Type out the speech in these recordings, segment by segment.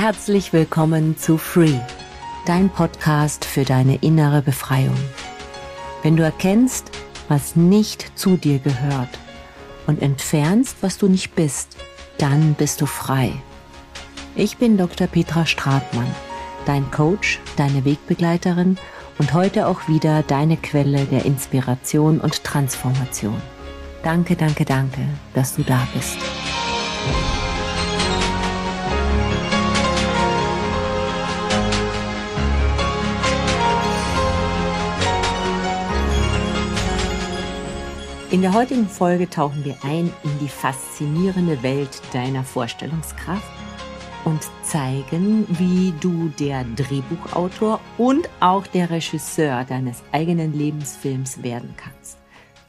Herzlich willkommen zu Free, dein Podcast für deine innere Befreiung. Wenn du erkennst, was nicht zu dir gehört und entfernst, was du nicht bist, dann bist du frei. Ich bin Dr. Petra Stratmann, dein Coach, deine Wegbegleiterin und heute auch wieder deine Quelle der Inspiration und Transformation. Danke, danke, danke, dass du da bist. In der heutigen Folge tauchen wir ein in die faszinierende Welt deiner Vorstellungskraft und zeigen, wie du der Drehbuchautor und auch der Regisseur deines eigenen Lebensfilms werden kannst.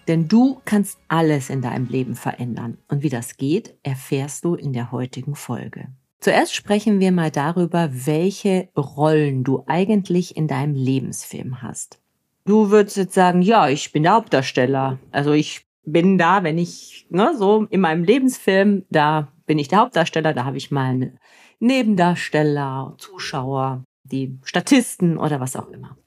Denn du kannst alles in deinem Leben verändern. Und wie das geht, erfährst du in der heutigen Folge. Zuerst sprechen wir mal darüber, welche Rollen du eigentlich in deinem Lebensfilm hast. Du würdest jetzt sagen, ja, ich bin der Hauptdarsteller. Also ich bin da, wenn ich, ne, so in meinem Lebensfilm, da bin ich der Hauptdarsteller, da habe ich mal Nebendarsteller, Zuschauer, die Statisten oder was auch immer.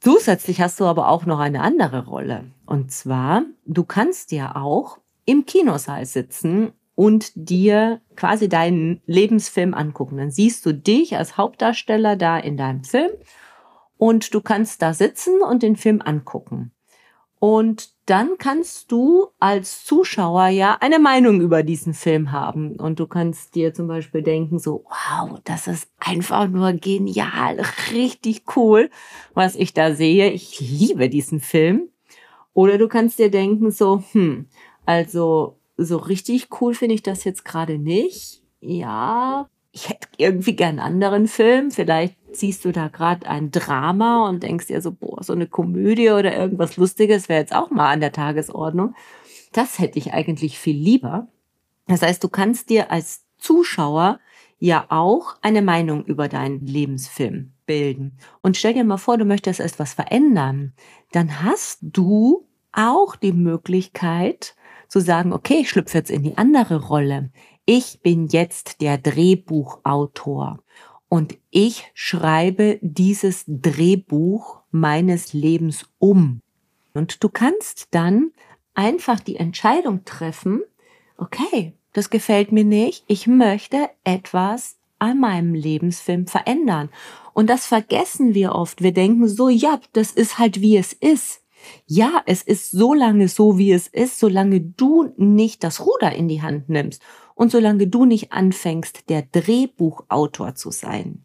Zusätzlich hast du aber auch noch eine andere Rolle. Und zwar, du kannst ja auch im Kinosaal sitzen und dir quasi deinen Lebensfilm angucken. Dann siehst du dich als Hauptdarsteller da in deinem Film und du kannst da sitzen und den Film angucken. Und dann kannst du als Zuschauer ja eine Meinung über diesen Film haben. Und du kannst dir zum Beispiel denken, so, wow, das ist einfach nur genial, richtig cool, was ich da sehe. Ich liebe diesen Film. Oder du kannst dir denken, so, hm, also so richtig cool finde ich das jetzt gerade nicht. Ja, ich hätte irgendwie gern einen anderen Film. Vielleicht siehst du da gerade ein Drama und denkst dir so, boah, so eine Komödie oder irgendwas Lustiges wäre jetzt auch mal an der Tagesordnung. Das hätte ich eigentlich viel lieber. Das heißt, du kannst dir als Zuschauer ja auch eine Meinung über deinen Lebensfilm bilden. Und stell dir mal vor, du möchtest etwas verändern. Dann hast du auch die Möglichkeit zu sagen, okay, ich schlüpfe jetzt in die andere Rolle ich bin jetzt der Drehbuchautor und ich schreibe dieses Drehbuch meines Lebens um. Und du kannst dann einfach die Entscheidung treffen, okay, das gefällt mir nicht, ich möchte etwas an meinem Lebensfilm verändern. Und das vergessen wir oft. Wir denken so, ja, das ist halt wie es ist. Ja, es ist so lange so, wie es ist, solange du nicht das Ruder in die Hand nimmst und solange du nicht anfängst, der Drehbuchautor zu sein.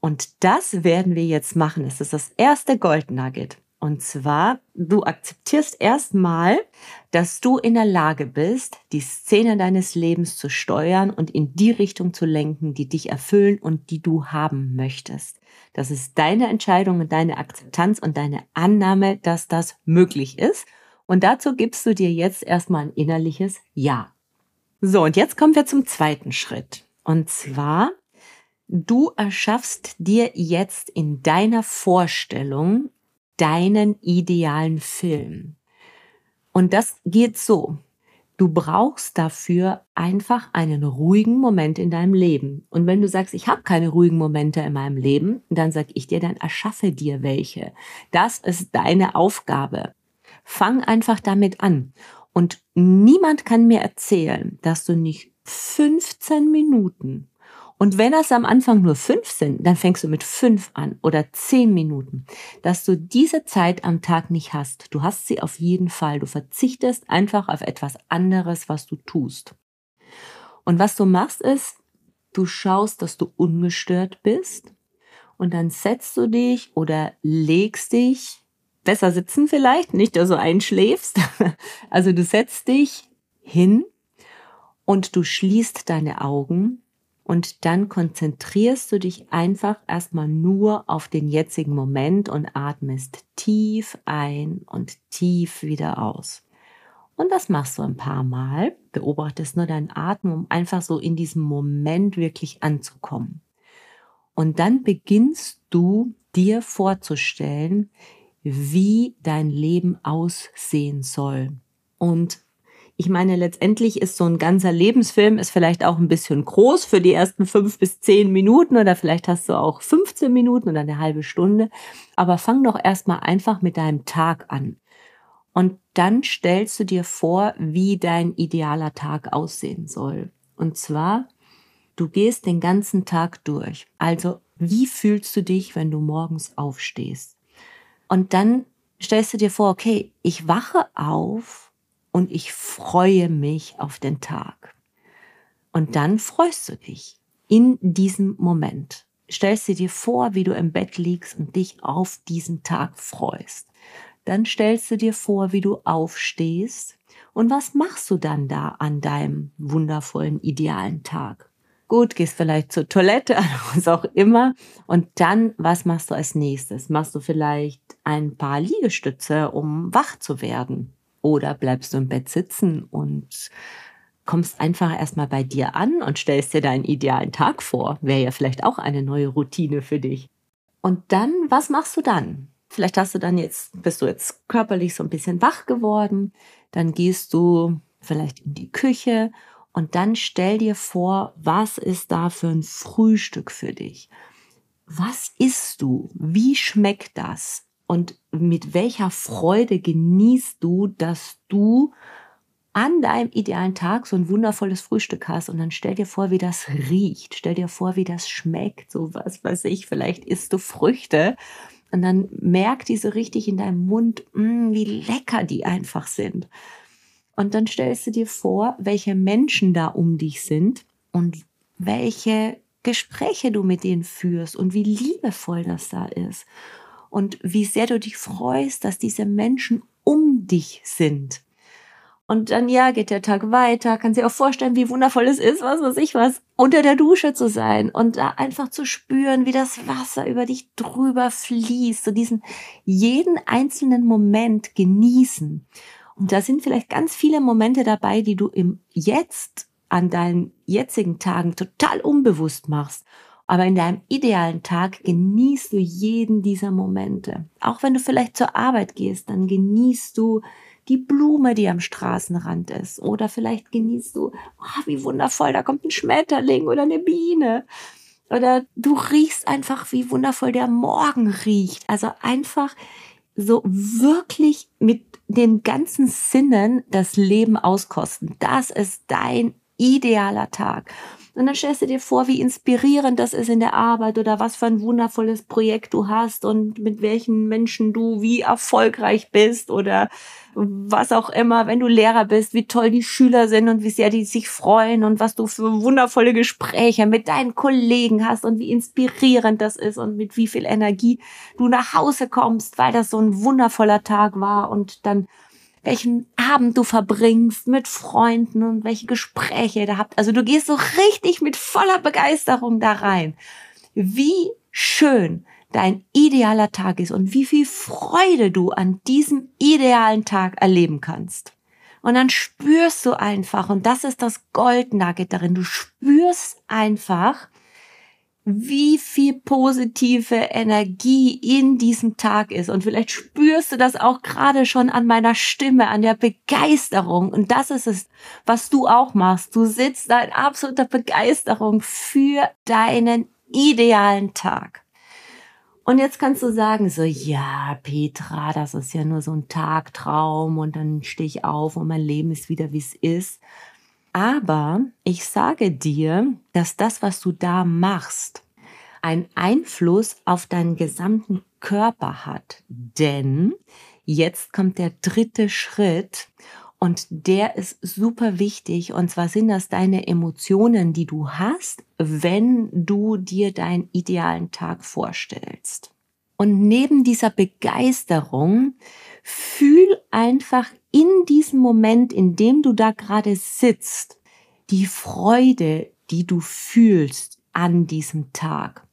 Und das werden wir jetzt machen. Es ist das erste Gold Nugget. Und zwar, du akzeptierst erstmal, dass du in der Lage bist, die Szene deines Lebens zu steuern und in die Richtung zu lenken, die dich erfüllen und die du haben möchtest. Das ist deine Entscheidung und deine Akzeptanz und deine Annahme, dass das möglich ist. Und dazu gibst du dir jetzt erstmal ein innerliches Ja. So, und jetzt kommen wir zum zweiten Schritt. Und zwar, du erschaffst dir jetzt in deiner Vorstellung deinen idealen Film. Und das geht so. Du brauchst dafür einfach einen ruhigen Moment in deinem Leben. Und wenn du sagst, ich habe keine ruhigen Momente in meinem Leben, dann sag ich dir, dann erschaffe dir welche. Das ist deine Aufgabe. Fang einfach damit an. Und niemand kann mir erzählen, dass du nicht 15 Minuten und wenn das am Anfang nur fünf sind, dann fängst du mit fünf an oder zehn Minuten, dass du diese Zeit am Tag nicht hast. Du hast sie auf jeden Fall. Du verzichtest einfach auf etwas anderes, was du tust. Und was du machst ist, du schaust, dass du ungestört bist und dann setzt du dich oder legst dich besser sitzen vielleicht, nicht dass du einschläfst. Also du setzt dich hin und du schließt deine Augen und dann konzentrierst du dich einfach erstmal nur auf den jetzigen Moment und atmest tief ein und tief wieder aus. Und das machst du ein paar Mal, beobachtest nur deinen Atem, um einfach so in diesem Moment wirklich anzukommen. Und dann beginnst du dir vorzustellen, wie dein Leben aussehen soll. Und Ich meine, letztendlich ist so ein ganzer Lebensfilm ist vielleicht auch ein bisschen groß für die ersten fünf bis zehn Minuten oder vielleicht hast du auch 15 Minuten oder eine halbe Stunde. Aber fang doch erstmal einfach mit deinem Tag an. Und dann stellst du dir vor, wie dein idealer Tag aussehen soll. Und zwar, du gehst den ganzen Tag durch. Also, wie fühlst du dich, wenn du morgens aufstehst? Und dann stellst du dir vor, okay, ich wache auf und ich freue mich auf den Tag. Und dann freust du dich in diesem Moment. Stellst du dir vor, wie du im Bett liegst und dich auf diesen Tag freust. Dann stellst du dir vor, wie du aufstehst und was machst du dann da an deinem wundervollen, idealen Tag? Gut, gehst vielleicht zur Toilette, was auch immer. Und dann, was machst du als nächstes? Machst du vielleicht ein paar Liegestütze, um wach zu werden? Oder bleibst du im Bett sitzen und kommst einfach erstmal bei dir an und stellst dir deinen idealen Tag vor? Wäre ja vielleicht auch eine neue Routine für dich. Und dann, was machst du dann? Vielleicht hast du dann jetzt, bist du jetzt körperlich so ein bisschen wach geworden. Dann gehst du vielleicht in die Küche und dann stell dir vor, was ist da für ein Frühstück für dich? Was isst du? Wie schmeckt das? Und mit welcher Freude genießt du, dass du an deinem idealen Tag so ein wundervolles Frühstück hast und dann stell dir vor, wie das riecht. Stell dir vor, wie das schmeckt. So was weiß ich, vielleicht isst du Früchte und dann merk diese richtig in deinem Mund, mh, mm, wie lecker die einfach sind. Und dann stellst du dir vor, welche Menschen da um dich sind und welche Gespräche du mit denen führst und wie liebevoll das da ist und wie sehr du dich freust, dass diese Menschen um dich sind. Und dann, ja, geht der Tag weiter, kannst dir auch vorstellen, wie wundervoll es ist, was weiß ich was, unter der Dusche zu sein und da einfach zu spüren, wie das Wasser über dich drüber fließt, so diesen jeden einzelnen Moment genießen. Und da sind vielleicht ganz viele Momente dabei, die du im Jetzt an deinen jetzigen Tagen total unbewusst machst. Aber in deinem idealen Tag genießt du jeden dieser Momente. Auch wenn du vielleicht zur Arbeit gehst, dann genießt du die Blume, die am Straßenrand ist. Oder vielleicht genießt du, oh, wie wundervoll, da kommt ein Schmetterling oder eine Biene. Oder du riechst einfach, wie wundervoll der Morgen riecht. Also einfach so wirklich mit den ganzen Sinnen das Leben auskosten. Das ist dein idealer Tag. Und dann stellst du dir vor, wie inspirierend das ist in der Arbeit oder was für ein wundervolles Projekt du hast und mit welchen Menschen du wie erfolgreich bist oder was auch immer, wenn du Lehrer bist, wie toll die Schüler sind und wie sehr die sich freuen und was du für wundervolle Gespräche mit deinen Kollegen hast und wie inspirierend das ist und mit wie viel Energie du nach Hause kommst, weil das so ein wundervoller Tag war und dann welchen Abend du verbringst mit Freunden und welche Gespräche ihr da habt. Also du gehst so richtig mit voller Begeisterung da rein. Wie schön dein idealer Tag ist und wie viel Freude du an diesem idealen Tag erleben kannst. Und dann spürst du einfach, und das ist das Goldnugget darin, du spürst einfach, wie viel positive Energie in diesem Tag ist. Und vielleicht spürst du das auch gerade schon an meiner Stimme, an der Begeisterung. Und das ist es, was du auch machst. Du sitzt da in absoluter Begeisterung für deinen idealen Tag. Und jetzt kannst du sagen, so, ja, Petra, das ist ja nur so ein Tagtraum und dann stehe ich auf und mein Leben ist wieder, wie es ist. Aber ich sage dir, dass das, was du da machst, einen Einfluss auf deinen gesamten Körper hat. Denn jetzt kommt der dritte Schritt und der ist super wichtig. Und zwar sind das deine Emotionen, die du hast, wenn du dir deinen idealen Tag vorstellst. Und neben dieser Begeisterung fühl einfach in diesem Moment, in dem du da gerade sitzt, die Freude, die du fühlst an diesem Tag.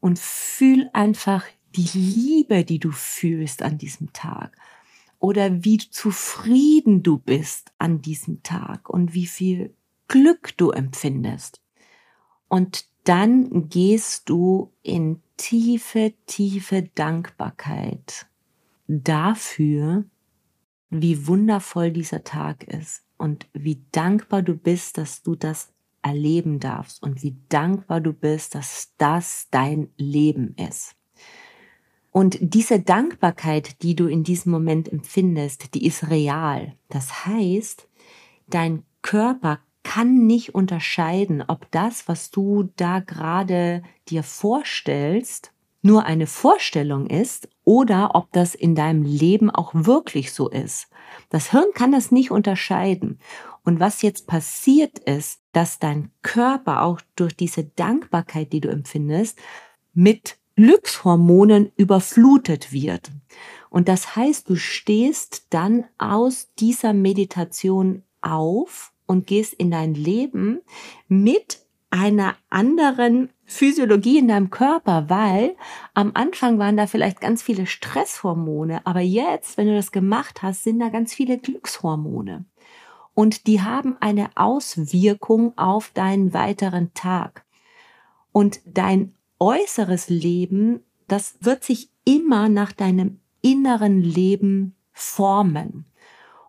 Und fühl einfach die Liebe, die du fühlst an diesem Tag. Oder wie zufrieden du bist an diesem Tag und wie viel Glück du empfindest. Und dann gehst du in tiefe, tiefe Dankbarkeit dafür, wie wundervoll dieser Tag ist. und wie dankbar du bist, dass du das erleben darfst und wie dankbar du bist, dass das dein Leben ist. Und diese Dankbarkeit, die du in diesem Moment empfindest, die ist real. Das heißt, dein Körper kann nicht unterscheiden, ob das, was du da gerade dir vorstellst, nur eine Vorstellung ist oder ob das in deinem Leben auch wirklich so ist. Das Hirn kann das nicht unterscheiden. Und was jetzt passiert ist, dass dein Körper auch durch diese Dankbarkeit, die du empfindest, mit Glückshormonen überflutet wird. Und das heißt, du stehst dann aus dieser Meditation auf und gehst in dein Leben mit einer anderen Physiologie in deinem Körper, weil am Anfang waren da vielleicht ganz viele Stresshormone, aber jetzt, wenn du das gemacht hast, sind da ganz viele Glückshormone. Und die haben eine Auswirkung auf deinen weiteren Tag. Und dein äußeres Leben, das wird sich immer nach deinem inneren Leben formen.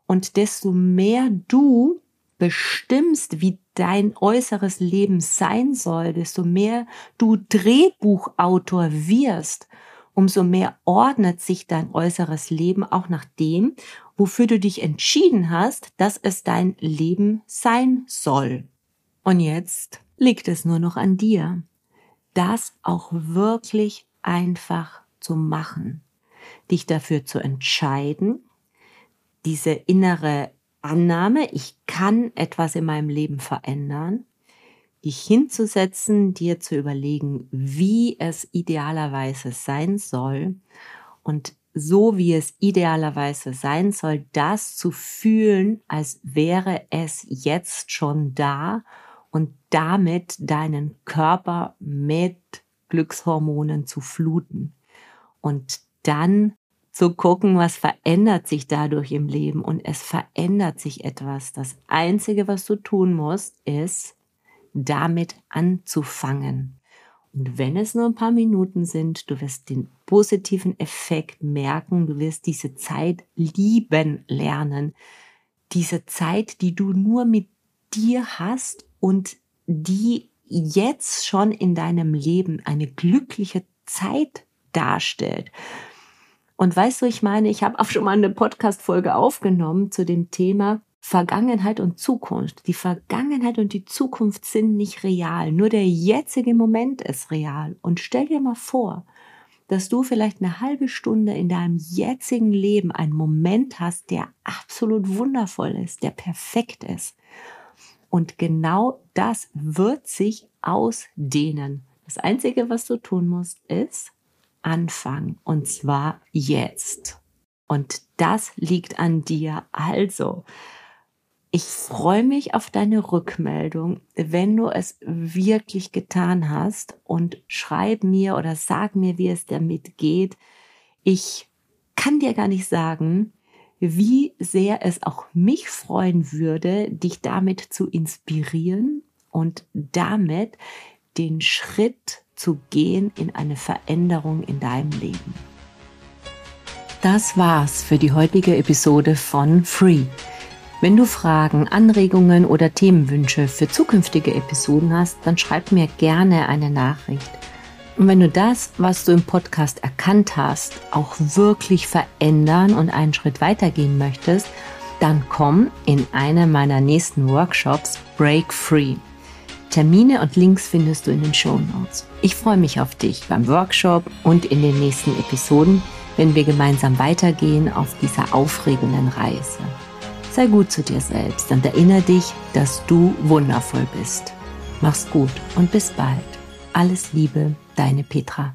Und desto mehr du bestimmst, wie dein äußeres Leben sein soll, desto mehr du Drehbuchautor wirst, umso mehr ordnet sich dein äußeres Leben auch nach dem, wofür du dich entschieden hast, dass es dein Leben sein soll. Und jetzt liegt es nur noch an dir, das auch wirklich einfach zu machen, dich dafür zu entscheiden, diese innere Annahme, ich kann etwas in meinem Leben verändern, dich hinzusetzen, dir zu überlegen, wie es idealerweise sein soll und so wie es idealerweise sein soll, das zu fühlen, als wäre es jetzt schon da und damit deinen Körper mit Glückshormonen zu fluten. Und dann zu gucken, was verändert sich dadurch im Leben und es verändert sich etwas. Das Einzige, was du tun musst, ist, damit anzufangen. Und wenn es nur ein paar Minuten sind, du wirst den positiven Effekt merken, du wirst diese Zeit lieben lernen. Diese Zeit, die du nur mit dir hast und die jetzt schon in deinem Leben eine glückliche Zeit darstellt. Und weißt du, ich meine, ich habe auch schon mal eine Podcast-Folge aufgenommen zu dem Thema Vergangenheit und Zukunft. Die Vergangenheit und die Zukunft sind nicht real. Nur der jetzige Moment ist real. Und stell dir mal vor, dass du vielleicht eine halbe Stunde in deinem jetzigen Leben einen Moment hast, der absolut wundervoll ist, der perfekt ist. Und genau das wird sich ausdehnen. Das Einzige, was du tun musst, ist anfangen und zwar jetzt. Und das liegt an dir. Also, ich freue mich auf deine Rückmeldung, wenn du es wirklich getan hast und schreib mir oder sag mir, wie es damit geht. Ich kann dir gar nicht sagen, wie sehr es auch mich freuen würde, dich damit zu inspirieren und damit den Schritt zu gehen in eine Veränderung in deinem Leben. Das war's für die heutige Episode von Free. Wenn du Fragen, Anregungen oder Themenwünsche für zukünftige Episoden hast, dann schreib mir gerne eine Nachricht. Und wenn du das, was du im Podcast erkannt hast, auch wirklich verändern und einen Schritt weitergehen möchtest, dann komm in einen meiner nächsten Workshops Break Free. Termine und Links findest du in den Show Notes. Ich freue mich auf dich beim Workshop und in den nächsten Episoden, wenn wir gemeinsam weitergehen auf dieser aufregenden Reise. Sei gut zu dir selbst und erinnere dich, dass du wundervoll bist. Mach's gut und bis bald. Alles Liebe, deine Petra.